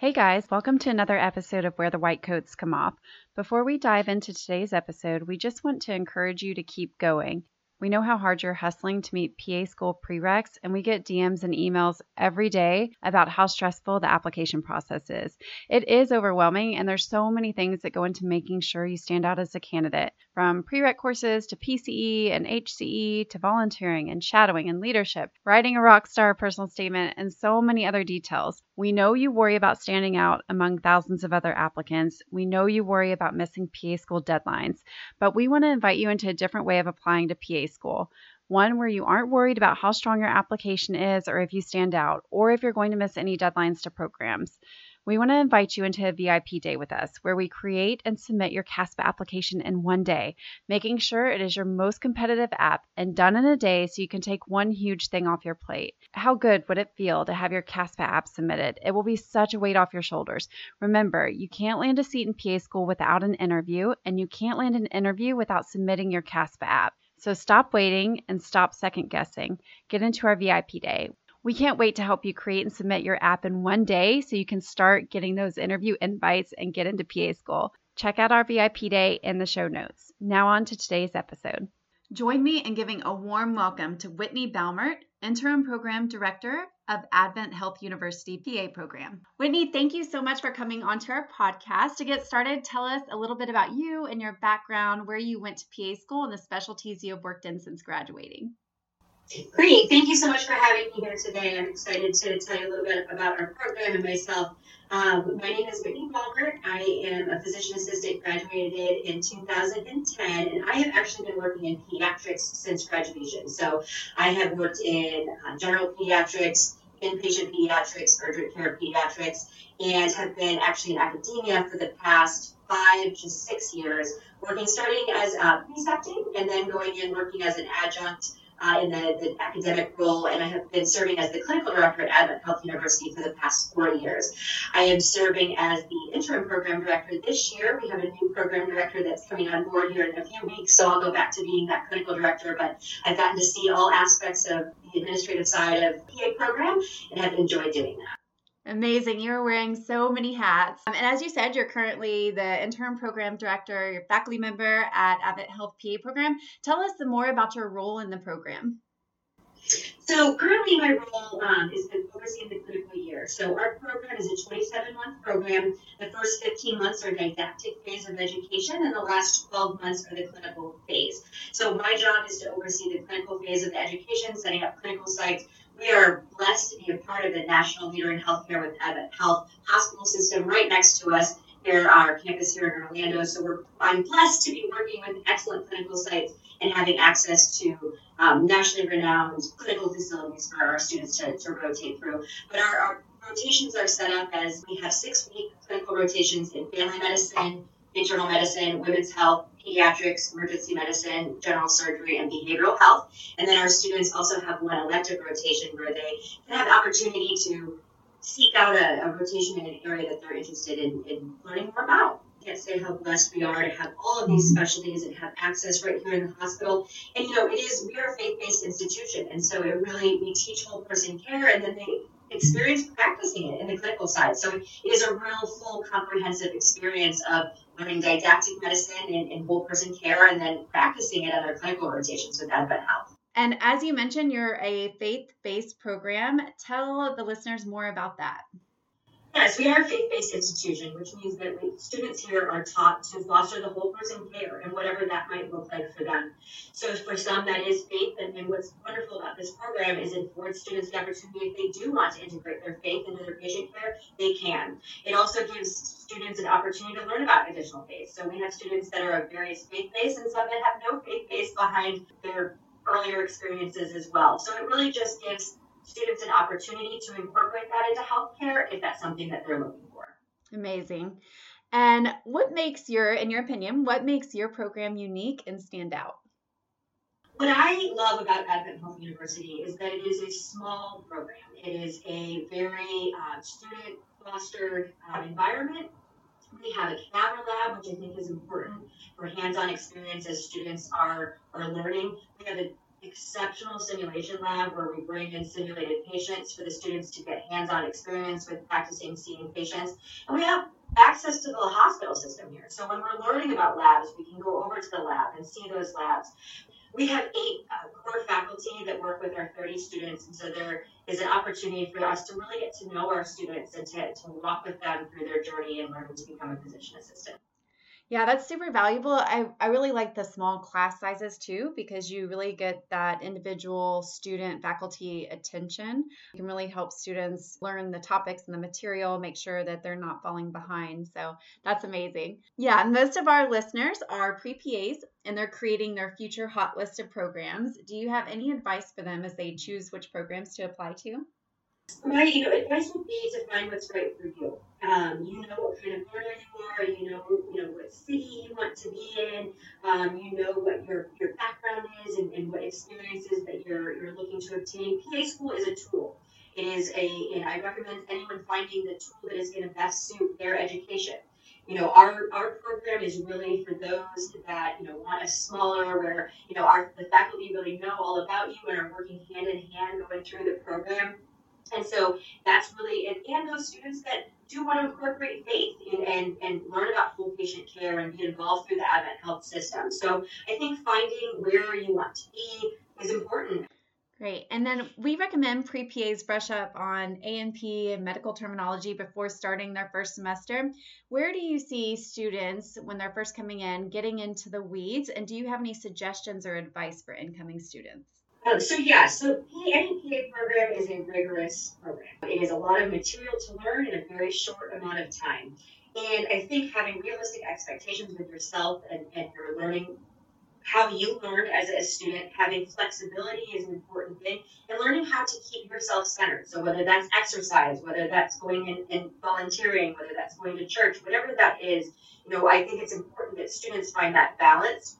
Hey guys, welcome to another episode of Where the White Coats Come Off. Before we dive into today's episode, we just want to encourage you to keep going. We know how hard you're hustling to meet PA school prereqs, and we get DMs and emails every day about how stressful the application process is. It is overwhelming, and there's so many things that go into making sure you stand out as a candidate from prereq courses to PCE and HCE to volunteering and shadowing and leadership, writing a rock star personal statement, and so many other details. We know you worry about standing out among thousands of other applicants. We know you worry about missing PA school deadlines, but we want to invite you into a different way of applying to PA school. One where you aren't worried about how strong your application is or if you stand out, or if you're going to miss any deadlines to programs. We want to invite you into a VIP day with us where we create and submit your CASPA application in one day, making sure it is your most competitive app and done in a day so you can take one huge thing off your plate. How good would it feel to have your CASPA app submitted? It will be such a weight off your shoulders. Remember, you can't land a seat in PA school without an interview, and you can't land an interview without submitting your CASPA app. So stop waiting and stop second guessing. Get into our VIP day. We can't wait to help you create and submit your app in one day so you can start getting those interview invites and get into PA school. Check out our VIP day in the show notes. Now, on to today's episode. Join me in giving a warm welcome to Whitney Balmert, Interim Program Director of Advent Health University PA Program. Whitney, thank you so much for coming onto our podcast. To get started, tell us a little bit about you and your background, where you went to PA school, and the specialties you have worked in since graduating. Great. Thank you so much for having me here today. I'm excited to tell you a little bit about our program and myself. Um, my name is Whitney Balmert. I am a physician assistant, graduated in 2010, and I have actually been working in pediatrics since graduation. So I have worked in uh, general pediatrics, inpatient pediatrics, urgent care pediatrics, and have been actually in academia for the past five to six years, working starting as a precepting and then going in working as an adjunct uh, in the, the, academic role, and I have been serving as the clinical director at Advent Health University for the past four years. I am serving as the interim program director this year. We have a new program director that's coming on board here in a few weeks, so I'll go back to being that clinical director. But I've gotten to see all aspects of the administrative side of the PA program and have enjoyed doing that. Amazing. You're wearing so many hats. Um, and as you said, you're currently the interim program director, you're faculty member at Advent Health PA program. Tell us more about your role in the program. So currently my role um, is overseeing the clinical year. So our program is a 27 month program. The first 15 months are didactic phase of education and the last 12 months are the clinical phase. So my job is to oversee the clinical phase of the education, setting up clinical sites, we are blessed to be a part of the national leader in healthcare with Advent Health hospital system right next to us. Here, our campus here in Orlando. So we're I'm blessed to be working with excellent clinical sites and having access to um, nationally renowned clinical facilities for our students to, to rotate through. But our, our rotations are set up as we have six week clinical rotations in family medicine, internal medicine, women's health, pediatrics, emergency medicine, general surgery, and behavioral health. And then our students also have one elective rotation where they can have the opportunity to seek out a, a rotation in an area that they're interested in, in learning more about. Can't say how blessed we are to have all of these mm-hmm. specialties and have access right here in the hospital. And you know, it is we are a faith-based institution, and so it really we teach whole person care, and then they experience practicing it in the clinical side. So it is a real full comprehensive experience of learning didactic medicine and, and whole person care and then practicing at other clinical rotations with Advent Health. And as you mentioned, you're a faith based program. Tell the listeners more about that. Yes, we are a faith-based institution, which means that we, students here are taught to foster the whole person care and whatever that might look like for them. So for some, that is faith, and, and what's wonderful about this program is it affords students the opportunity, if they do want to integrate their faith into their patient care, they can. It also gives students an opportunity to learn about additional faiths. So we have students that are of various faith-based and some that have no faith base behind their earlier experiences as well. So it really just gives students an opportunity to incorporate that into healthcare if that's something that they're looking for. Amazing. And what makes your, in your opinion, what makes your program unique and stand out? What I love about Advent Health University is that it is a small program. It is a very uh, student fostered uh, environment. We have a cadaver lab, which I think is important for hands on experience as students are, are learning. We have an exceptional simulation lab where we bring in simulated patients for the students to get hands-on experience with practicing seeing patients. And we have access to the hospital system here. So when we're learning about labs, we can go over to the lab and see those labs. We have eight uh, core faculty that work with our 30 students, and so there is an opportunity for us to really get to know our students and to, to walk with them through their journey and learn to become a physician assistant. Yeah, that's super valuable. I, I really like the small class sizes too because you really get that individual student faculty attention. You can really help students learn the topics and the material, make sure that they're not falling behind. So that's amazing. Yeah, most of our listeners are pre PAs and they're creating their future hot list of programs. Do you have any advice for them as they choose which programs to apply to? My you know, advice would be to find what's right for you. Um, you know what kind of learner you are. You know, you know what city you want to be in. Um, you know what your, your background is and, and what experiences that you're you're looking to obtain. PA school is a tool. It is a, and I recommend anyone finding the tool that is going to best suit their education. You know, our, our program is really for those that, you know, want a smaller, where, you know, our, the faculty really know all about you and are working hand in hand going through the program and so that's really, and, and those students that do want to incorporate faith in, and, and learn about full patient care and be involved through the Advent Health system. So I think finding where you want to be is important. Great. And then we recommend pre PAs brush up on A&P and medical terminology before starting their first semester. Where do you see students when they're first coming in getting into the weeds? And do you have any suggestions or advice for incoming students? Um, so yeah, so any PA program is a rigorous program. It is a lot of material to learn in a very short amount of time. And I think having realistic expectations with yourself and, and your learning, how you learn as a student, having flexibility is an important thing, and learning how to keep yourself centered. So whether that's exercise, whether that's going in and volunteering, whether that's going to church, whatever that is, you know, I think it's important that students find that balance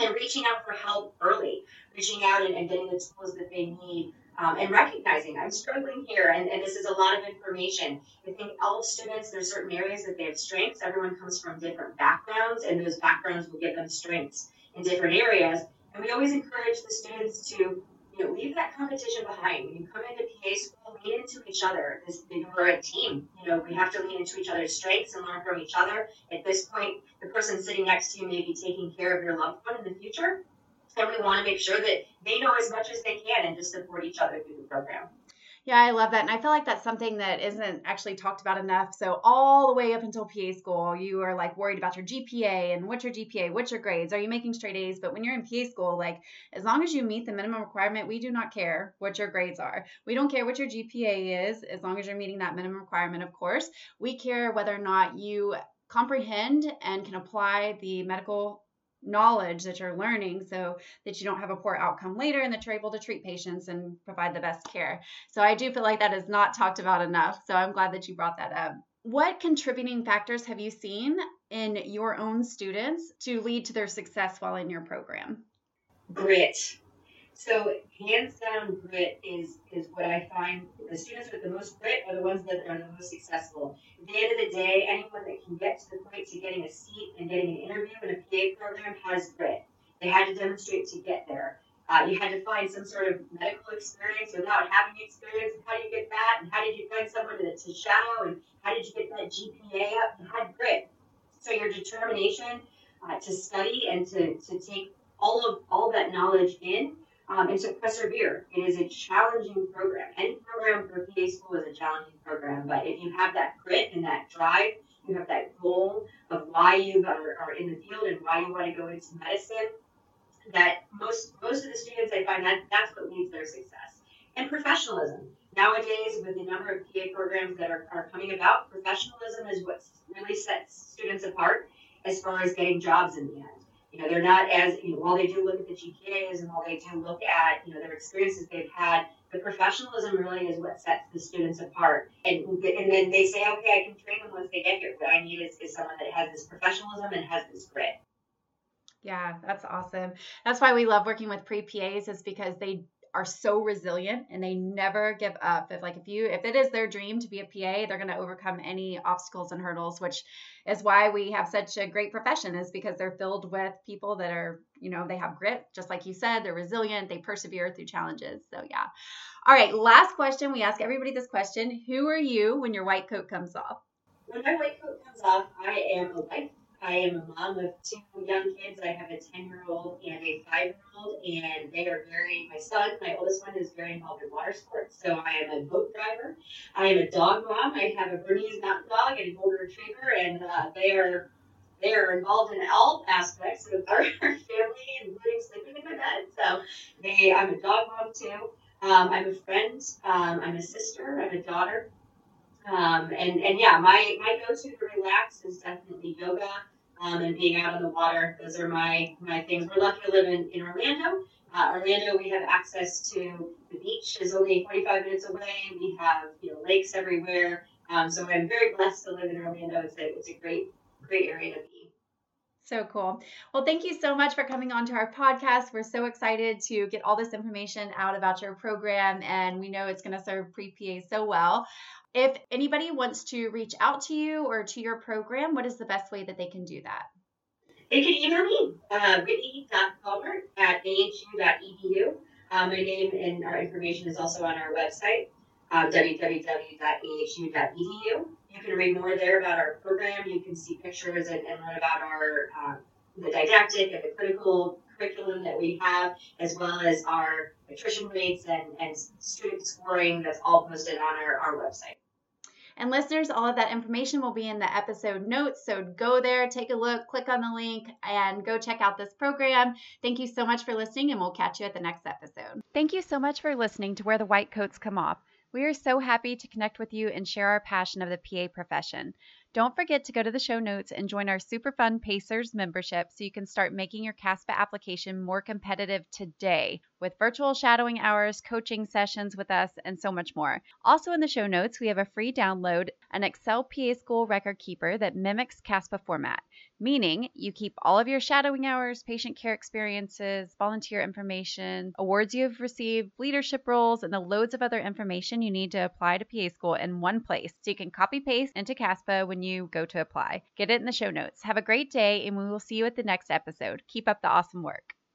and reaching out for help early, reaching out and, and getting the tools that they need. Um, and recognizing I'm struggling here, and, and this is a lot of information. I think all students, there's certain areas that they have strengths. Everyone comes from different backgrounds, and those backgrounds will give them strengths in different areas. And we always encourage the students to you know, leave that competition behind. When you come into PA school, lean into each other. This, we're a team. You know, we have to lean into each other's strengths and learn from each other. At this point, the person sitting next to you may be taking care of your loved one in the future. And we want to make sure that they know as much as they can and just support each other through the program. Yeah, I love that. And I feel like that's something that isn't actually talked about enough. So, all the way up until PA school, you are like worried about your GPA and what's your GPA, what's your grades, are you making straight A's? But when you're in PA school, like as long as you meet the minimum requirement, we do not care what your grades are. We don't care what your GPA is, as long as you're meeting that minimum requirement, of course. We care whether or not you comprehend and can apply the medical knowledge that you're learning so that you don't have a poor outcome later and that you're able to treat patients and provide the best care. So I do feel like that is not talked about enough. So I'm glad that you brought that up. What contributing factors have you seen in your own students to lead to their success while in your program? Grit. So hands down grit is is what I find the students with the most grit are the ones that are the most successful. At anyone that can get to the point to getting a seat and getting an interview in a PA program has grit. They had to demonstrate to get there. Uh, you had to find some sort of medical experience without having experience. How do you get that? And how did you find someone to, to shadow? And how did you get that GPA up? You had grit. So your determination uh, to study and to, to take all of all that knowledge in um, and to persevere. It is a challenging program. Any program for PA school is a challenging program, but if you have that grit and that drive, you have that goal of why you are, are in the field and why you want to go into medicine, that most most of the students I find that that's what leads their success. And professionalism. Nowadays, with the number of PA programs that are, are coming about, professionalism is what really sets students apart as far as getting jobs in the end. You know, they're not as, you know, while they do look at the GPAs and while they do look at, you know, their experiences they've had, the professionalism really is what sets the students apart. And, and then they say, okay, I can train them once they get here. What I need is, is someone that has this professionalism and has this grit. Yeah, that's awesome. That's why we love working with pre PAs, is because they are so resilient and they never give up. If like if you if it is their dream to be a PA, they're going to overcome any obstacles and hurdles, which is why we have such a great profession is because they're filled with people that are, you know, they have grit, just like you said, they're resilient, they persevere through challenges. So yeah. All right, last question. We ask everybody this question. Who are you when your white coat comes off? When my white coat comes off, I am a wife I am a mom of two young kids. I have a 10 year old and a five year old, and they are very, my son, my oldest one, is very involved in water sports. So I am a boat driver. I am a dog mom. I have a Bernese Mountain Dog and a Golden Retriever, and uh, they are they are involved in all aspects of our family, including sleeping in my bed. So they, I'm a dog mom too. Um, I'm a friend. Um, I'm a sister. I'm a daughter. Um, and, and yeah, my, my go-to to relax is definitely yoga um, and being out on the water. Those are my, my things. We're lucky to live in, in Orlando. Uh, Orlando, we have access to the beach is only 45 minutes away. We have you know lakes everywhere. Um, so I'm very blessed to live in Orlando. It's a, it's a great, great area to be. So cool. Well, thank you so much for coming on to our podcast. We're so excited to get all this information out about your program, and we know it's going to serve pre PA so well. If anybody wants to reach out to you or to your program, what is the best way that they can do that? They can email me, uh, whitney.balmert at ahu.edu. Um, my name and our information is also on our website, uh, www.ahu.edu. You can read more there about our program. You can see pictures and, and learn about our uh, the didactic and the clinical curriculum that we have, as well as our attrition rates and, and student scoring that's all posted on our, our website. And listeners, all of that information will be in the episode notes. So go there, take a look, click on the link, and go check out this program. Thank you so much for listening, and we'll catch you at the next episode. Thank you so much for listening to Where the White Coats Come Off. We are so happy to connect with you and share our passion of the PA profession. Don't forget to go to the show notes and join our super fun Pacers membership so you can start making your CASPA application more competitive today with virtual shadowing hours, coaching sessions with us, and so much more. Also, in the show notes, we have a free download an Excel PA School record keeper that mimics CASPA format, meaning you keep all of your shadowing hours, patient care experiences, volunteer information, awards you have received, leadership roles, and the loads of other information you need to apply to PA School in one place so you can copy paste into CASPA when you go to apply. Get it in the show notes. Have a great day, and we will see you at the next episode. Keep up the awesome work.